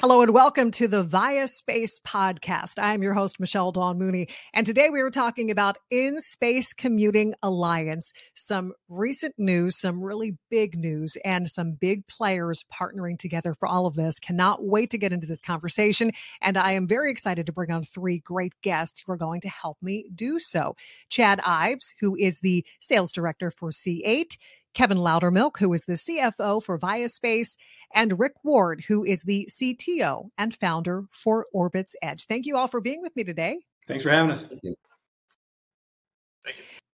Hello and welcome to the Vaya Space podcast. I am your host, Michelle Dawn Mooney. And today we are talking about In Space Computing Alliance, some recent news, some really big news, and some big players partnering together for all of this. Cannot wait to get into this conversation. And I am very excited to bring on three great guests who are going to help me do so. Chad Ives, who is the sales director for C8. Kevin Lowdermilk, who is the CFO for Vaya Space, and Rick Ward, who is the CTO and founder for Orbitz Edge. Thank you all for being with me today. Thanks for having us. Thank you.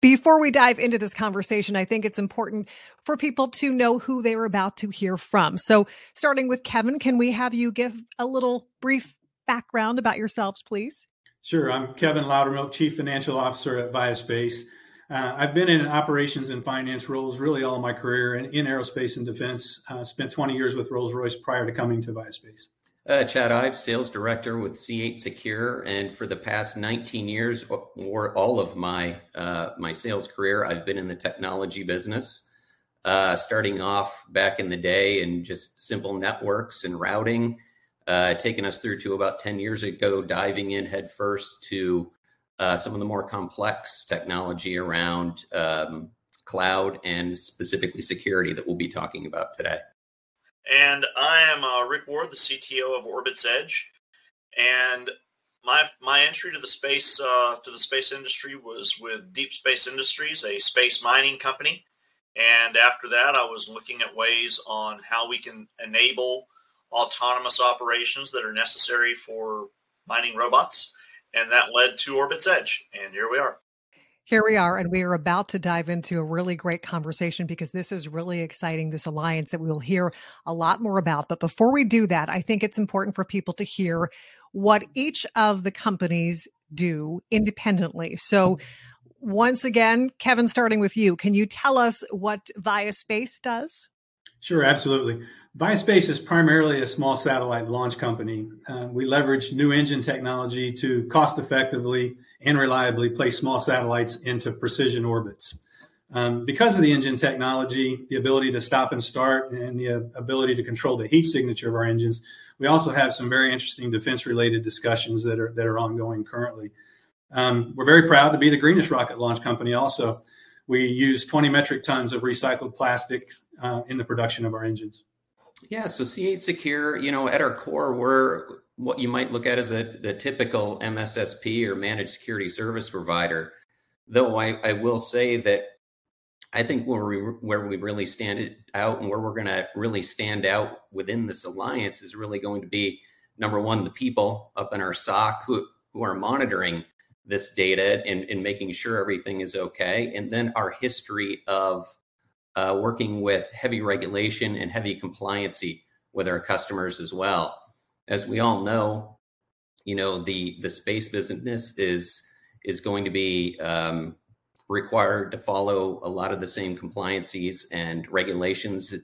Before we dive into this conversation, I think it's important for people to know who they're about to hear from. So, starting with Kevin, can we have you give a little brief background about yourselves, please? Sure. I'm Kevin Lowdermilk, Chief Financial Officer at Vaya Space. Uh, I've been in operations and finance roles really all my career in, in aerospace and defense. Uh, spent 20 years with Rolls Royce prior to coming to Vaya Space. Uh, Chad Ives, sales director with C8 Secure, and for the past 19 years, or all of my uh, my sales career, I've been in the technology business. Uh, starting off back in the day in just simple networks and routing, uh, taking us through to about 10 years ago, diving in headfirst to uh, some of the more complex technology around um, cloud and specifically security that we'll be talking about today. And I am uh, Rick Ward, the CTO of OrbitsEdge, and my my entry to the space uh, to the space industry was with Deep Space Industries, a space mining company. And after that, I was looking at ways on how we can enable autonomous operations that are necessary for mining robots and that led to OrbitsEdge. And here we are. Here we are, and we are about to dive into a really great conversation because this is really exciting, this alliance that we will hear a lot more about. But before we do that, I think it's important for people to hear what each of the companies do independently. So, once again, Kevin, starting with you, can you tell us what Vaya Space does? Sure, absolutely. Vaya Space is primarily a small satellite launch company. Uh, we leverage new engine technology to cost effectively and reliably place small satellites into precision orbits. Um, because of the engine technology, the ability to stop and start, and the uh, ability to control the heat signature of our engines, we also have some very interesting defense related discussions that are, that are ongoing currently. Um, we're very proud to be the greenest rocket launch company also. We use 20 metric tons of recycled plastic uh, in the production of our engines. Yeah, so C8 Secure, you know, at our core, we're what you might look at as a the typical MSSP or managed security service provider. Though I, I will say that I think where we where we really stand out and where we're going to really stand out within this alliance is really going to be number one, the people up in our SOC who who are monitoring this data and, and making sure everything is okay, and then our history of uh, working with heavy regulation and heavy compliancy with our customers as well. As we all know, you know the the space business is is going to be um, required to follow a lot of the same compliancies and regulations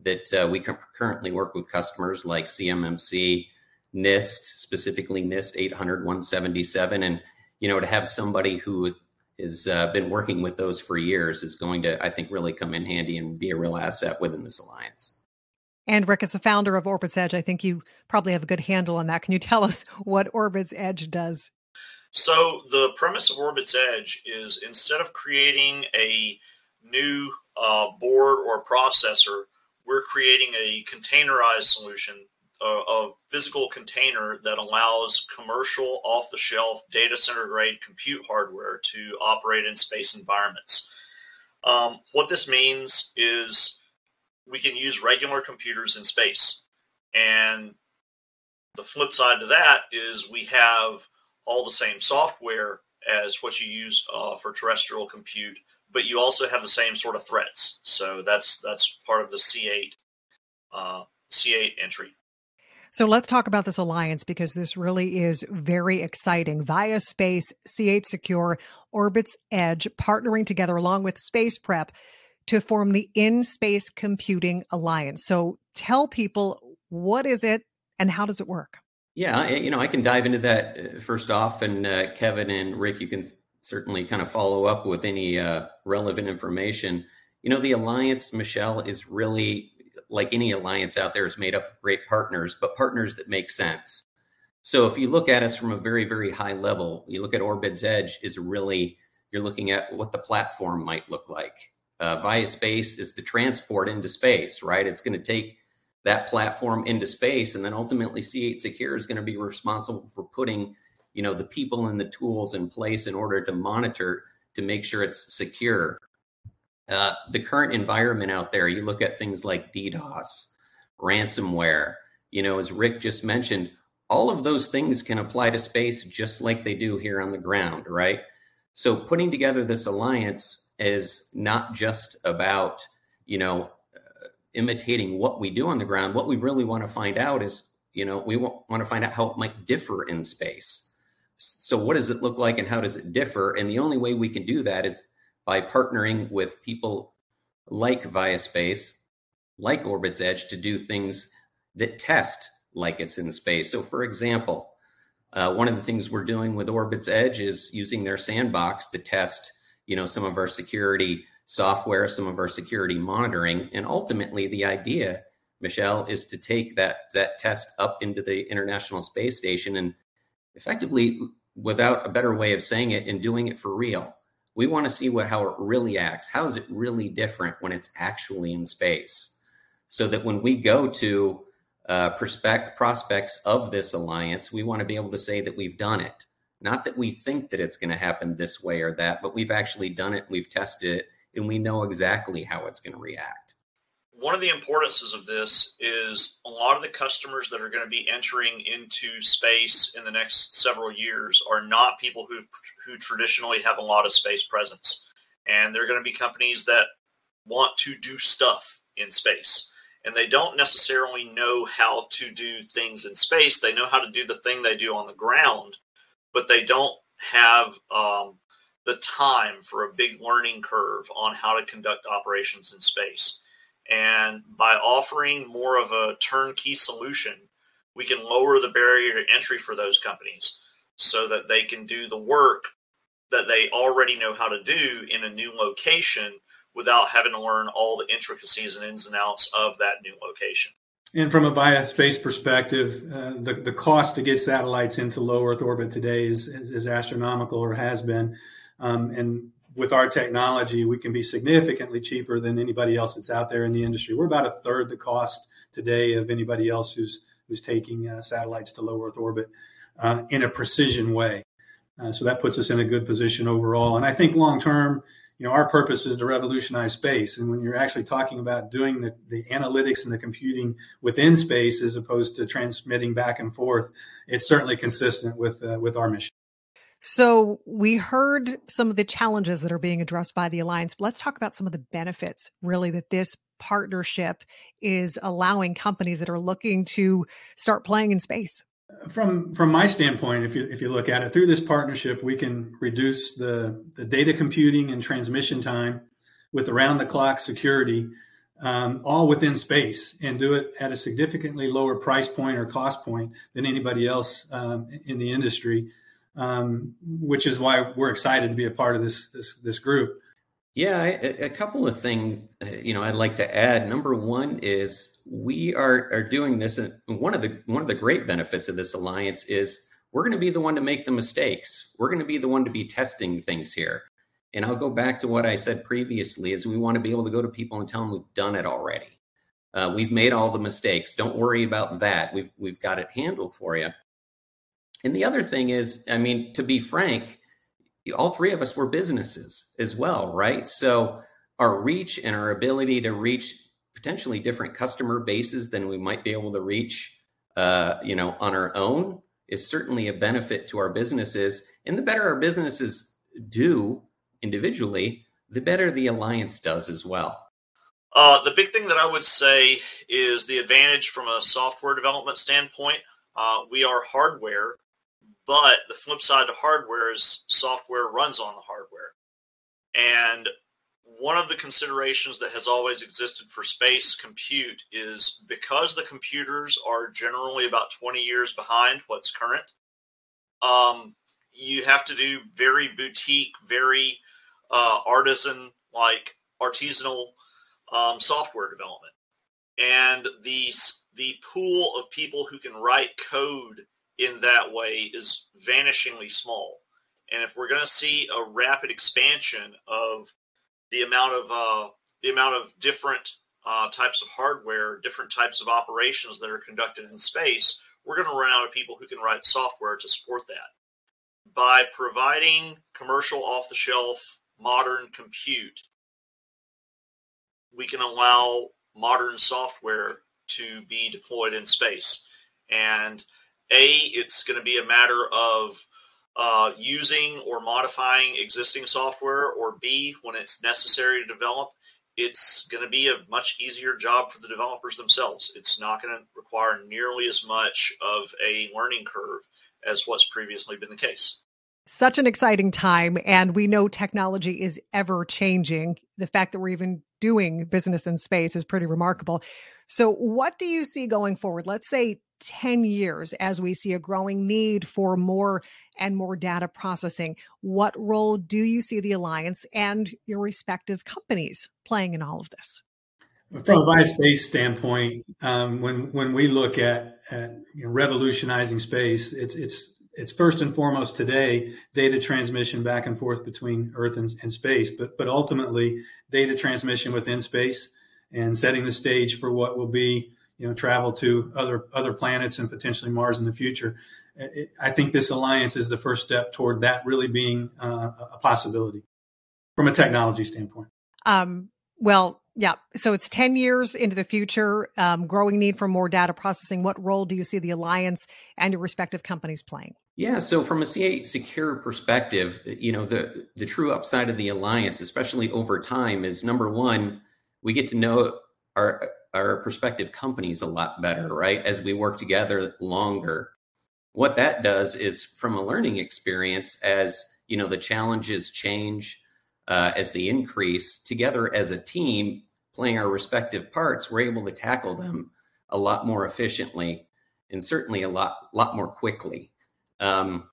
that uh, we currently work with customers like CMMC, NIST, specifically NIST 800 177, and you know to have somebody who has uh, been working with those for years is going to, I think, really come in handy and be a real asset within this alliance. And Rick, as a founder of OrbitsEdge, I think you probably have a good handle on that. Can you tell us what OrbitsEdge does? So, the premise of Orbitz Edge is instead of creating a new uh, board or processor, we're creating a containerized solution a, a physical container that allows commercial off the shelf data center grade compute hardware to operate in space environments. Um, what this means is we can use regular computers in space. And the flip side to that is we have all the same software as what you use uh, for terrestrial compute, but you also have the same sort of threats. So that's that's part of the C8 uh, C8 entry. So let's talk about this alliance because this really is very exciting. Vaya Space, C8 Secure, Orbit's Edge partnering together along with Space Prep to form the In Space Computing Alliance. So tell people what is it and how does it work? Yeah, you know, I can dive into that uh, first off, and uh, Kevin and Rick, you can certainly kind of follow up with any uh, relevant information. You know, the alliance, Michelle, is really like any alliance out there, is made up of great partners, but partners that make sense. So if you look at us from a very, very high level, you look at OrbitsEdge is really you're looking at what the platform might look like. Uh, Vaya Space is the transport into space, right? It's going to take that platform into space, and then ultimately C8 Secure is going to be responsible for putting, you know, the people and the tools in place in order to monitor to make sure it's secure. Uh, the current environment out there, you look at things like DDoS, ransomware. You know, as Rick just mentioned, all of those things can apply to space just like they do here on the ground, right? So putting together this alliance is not just about, you know, uh, imitating what we do on the ground. What we really want to find out is, you know, we want to find out how it might differ in space. So what does it look like and how does it differ? And the only way we can do that is by partnering with people like Vaya Space, like OrbitsEdge to do things that test like it's in space. So for example, uh, one of the things we're doing with OrbitsEdge is using their sandbox to test, you know, some of our security software, some of our security monitoring, and ultimately the idea, Michelle, is to take that that test up into the International Space Station and effectively, without a better way of saying it, and doing it for real. We want to see what how it really acts. How is it really different when it's actually in space? So that when we go to uh, prospect, prospects of this alliance, we want to be able to say that we've done it. Not that we think that it's going to happen this way or that, but we've actually done it, we've tested it, and we know exactly how it's going to react. One of the importances of this is a lot of the customers that are going to be entering into space in the next several years are not people who who traditionally have a lot of space presence, and they're going to be companies that want to do stuff in space and they don't necessarily know how to do things in space. They know how to do the thing they do on the ground, but they don't have um, the time for a big learning curve on how to conduct operations in space. And by offering more of a turnkey solution, we can lower the barrier to entry for those companies so that they can do the work that they already know how to do in a new location without having to learn all the intricacies and ins and outs of that new location. And from a Vaya Space perspective, uh, the, the cost to get satellites into low Earth orbit today is, is, is astronomical or has been. Um, and with our technology, we can be significantly cheaper than anybody else that's out there in the industry. We're about a third the cost today of anybody else who's who's taking uh, satellites to low Earth orbit uh, in a precision way. Uh, so that puts us in a good position overall. And I think long term, you know, our purpose is to revolutionize space. And when you're actually talking about doing the, the analytics and the computing within space as opposed to transmitting back and forth, it's certainly consistent with uh, with our mission. So we heard some of the challenges that are being addressed by the alliance. But let's talk about some of the benefits, really, that this partnership is allowing companies that are looking to start playing in space from from my standpoint, if you if you look at it through this partnership, we can reduce the the data computing and transmission time with around the clock security, um, all within space, and do it at a significantly lower price point or cost point than anybody else um, in the industry. Um, which is why we're excited to be a part of this this this group. Yeah, a, couple of things uh, you know I'd like to add. Number one is we are are doing this, and one of the one of the great benefits of this alliance is we're going to be the one to make the mistakes. We're going to be the one to be testing things here. And I'll go back to what I said previously: is we want to be able to go to people and tell them we've done it already. Uh, we've made all the mistakes. Don't worry about that. We've we've got it handled for you. And the other thing is, I mean, to be frank, all three of us were businesses as well, right? So our reach and our ability to reach potentially different customer bases than we might be able to reach, uh, you know, on our own is certainly a benefit to our businesses. And the better our businesses do individually, the better the alliance does as well. Uh, the big thing that I would say is the advantage from a software development standpoint. Uh, we are hardware, but the flip side to hardware is software runs on the hardware. And one of the considerations that has always existed for space compute is because the computers are generally about 20 years behind what's current, um, you have to do very boutique, very uh, artisan like artisanal um, software development. and the the pool of people who can write code in that way is vanishingly small. And if we're going to see a rapid expansion of the amount of uh, the amount of different uh, types of hardware, different types of operations that are conducted in space, we're going to run out of people who can write software to support that. By providing commercial off the shelf modern compute, we can allow modern software to be deployed in space. And A, it's going to be a matter of uh, using or modifying existing software, or B, when it's necessary to develop, it's going to be a much easier job for the developers themselves. It's not going to require nearly as much of a learning curve as what's previously been the case. Such an exciting time. And we know technology is ever changing. The fact that we're even doing business in space is pretty remarkable. So, what do you see going forward? Let's say 10 years as we see a growing need for more and more data processing. What role do you see the Alliance and your respective companies playing in all of this? From a space standpoint, um, when when we look at, at you know, revolutionizing space, it's it's it's first and foremost today data transmission back and forth between Earth and, and space, but but ultimately data transmission within space and setting the stage for what will be you know travel to other other planets and potentially Mars in the future. It, I think this alliance is the first step toward that really being uh, a possibility from a technology standpoint. Um, well, yeah. So it's 10 years into the future, um, growing need for more data processing. What role do you see the alliance and your respective companies playing? Yeah, so from a C8 Secure perspective, you know, the the true upside of the alliance, especially over time, is number one, we get to know our our prospective companies a lot better, right? As we work together longer. What that does is from a learning experience, as you know, the challenges change, uh, as they increase, together as a team, playing our respective parts, we're able to tackle them a lot more efficiently and certainly a lot lot more quickly. Um,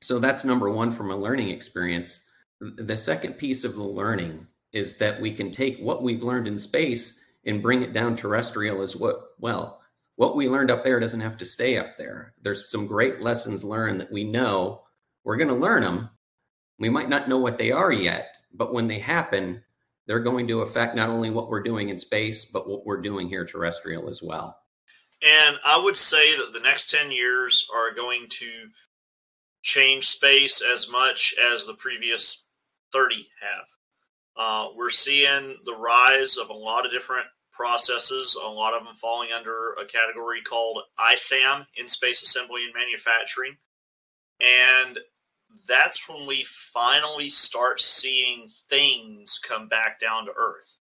so that's number one from a learning experience. The second piece of the learning is that we can take what we've learned in space and bring it down terrestrial as what well what we learned up there doesn't have to stay up there. There's some great lessons learned that we know. We're going to learn them we might not know what they are yet but when they happen they're going to affect not only what we're doing in space but what we're doing here terrestrial as well. And i would say that the next 10 years are going to change space as much as the previous 30 have. Uh, we're seeing the rise of a lot of different processes, a lot of them falling under a category called ISAM, in space assembly and manufacturing. And that's when we finally start seeing things come back down to earth.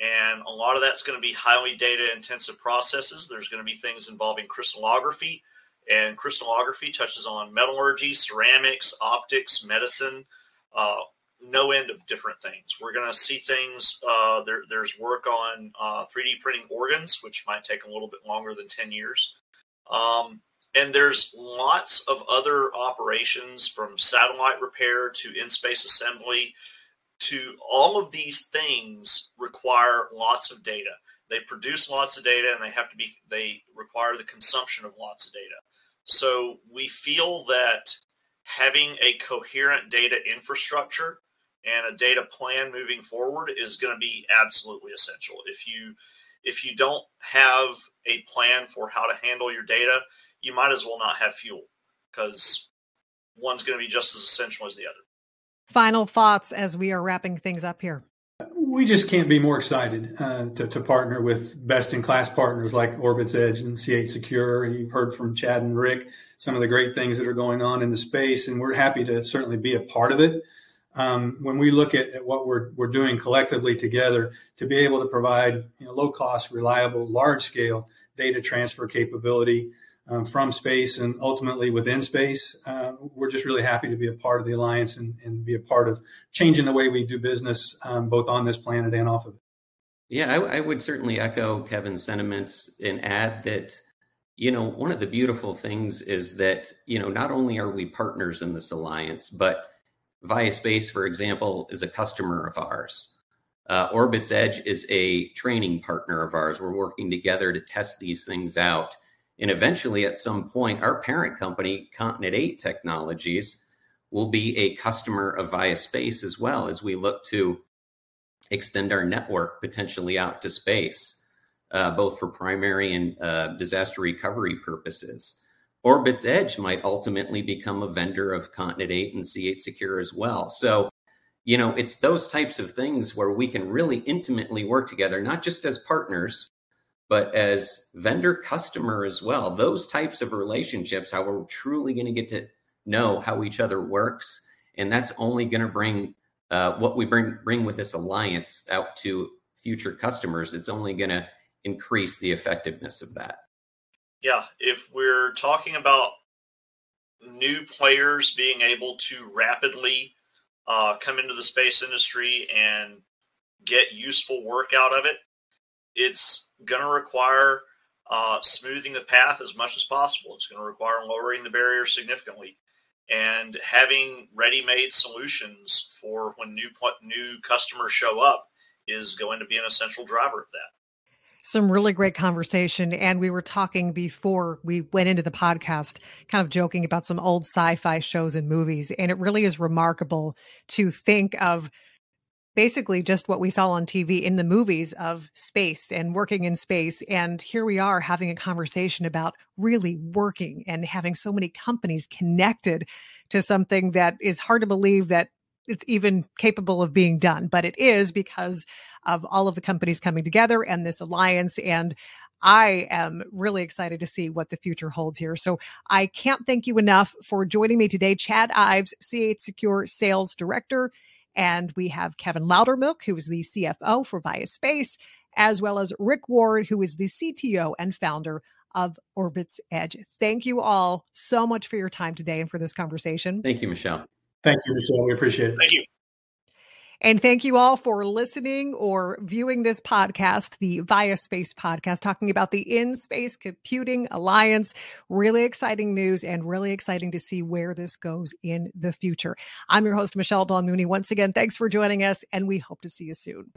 And a lot of that's going to be highly data intensive processes. There's going to be things involving crystallography, and crystallography touches on metallurgy, ceramics, optics, medicine, uh, no end of different things. We're going to see things. Uh, there, there's work on uh, 3D printing organs, which might take a little bit longer than 10 years. Um, and there's lots of other operations from satellite repair to in space assembly to all of these things require lots of data. They produce lots of data and they have to be, they require the consumption of lots of data. So we feel that having a coherent data infrastructure and a data plan moving forward is going to be absolutely essential. If you if you don't have a plan for how to handle your data, you might as well not have fuel because one's going to be just as essential as the other. Final thoughts as we are wrapping things up here. We just can't be more excited uh, to, to partner with best in class partners like OrbitsEdge and C8 Secure. You've heard from Chad and Rick some of the great things that are going on in the space, and we're happy to certainly be a part of it um, when we look at, at, what we're, we're doing collectively together to be able to provide you know, low cost, reliable, large scale data transfer capability um, from space and ultimately within space, uh, we're just really happy to be a part of the alliance and, and be a part of changing the way we do business um, both on this planet and off of it. Yeah, I, I would certainly echo Kevin's sentiments and add that you know one of the beautiful things is that you know not only are we partners in this alliance but Vaya Space, for example, is a customer of ours. Uh, OrbitsEdge is a training partner of ours. We're working together to test these things out. And eventually, at some point, our parent company, Continent 8 Technologies, will be a customer of Vaya Space as well as we look to extend our network potentially out to space, uh, both for primary and uh, disaster recovery purposes. OrbitsEdge might ultimately become a vendor of Continent 8 and C8 Secure as well. So, you know, it's those types of things where we can really intimately work together, not just as partners, but as vendor customer as well. Those types of relationships, how we're truly going to get to know how each other works. And that's only going to bring uh, what we bring bring with this alliance out to future customers. It's only going to increase the effectiveness of that. Yeah, if we're talking about new players being able to rapidly uh, come into the space industry and get useful work out of it, it's going to require uh, smoothing the path as much as possible. It's going to require lowering the barrier significantly and having ready-made solutions for when new new customers show up is going to be an essential driver of that. Some really great conversation. And we were talking before we went into the podcast, kind of joking about some old sci fi shows and movies. And it really is remarkable to think of basically just what we saw on TV in the movies of space and working in space. And here we are having a conversation about really working and having so many companies connected to something that is hard to believe that it's even capable of being done, but it is because of all of the companies coming together and this alliance. And I am really excited to see what the future holds here. So I can't thank you enough for joining me today. Chad Ives, C8 Secure Sales Director and we have Kevin Lowdermilk, who is the CFO for Vaya Space, as well as Rick Ward, who is the CTO and founder of Orbit's Edge. Thank you all so much for your time today and for this conversation. Thank you, Michelle. Thank you, Michelle. We appreciate it. Thank you. And thank you all for listening or viewing this podcast, the Vaya Space podcast, talking about the In Space Computing Alliance. Really exciting news and really exciting to see where this goes in the future. I'm your host, Michelle Dawn Mooney. Once again, thanks for joining us, and we hope to see you soon.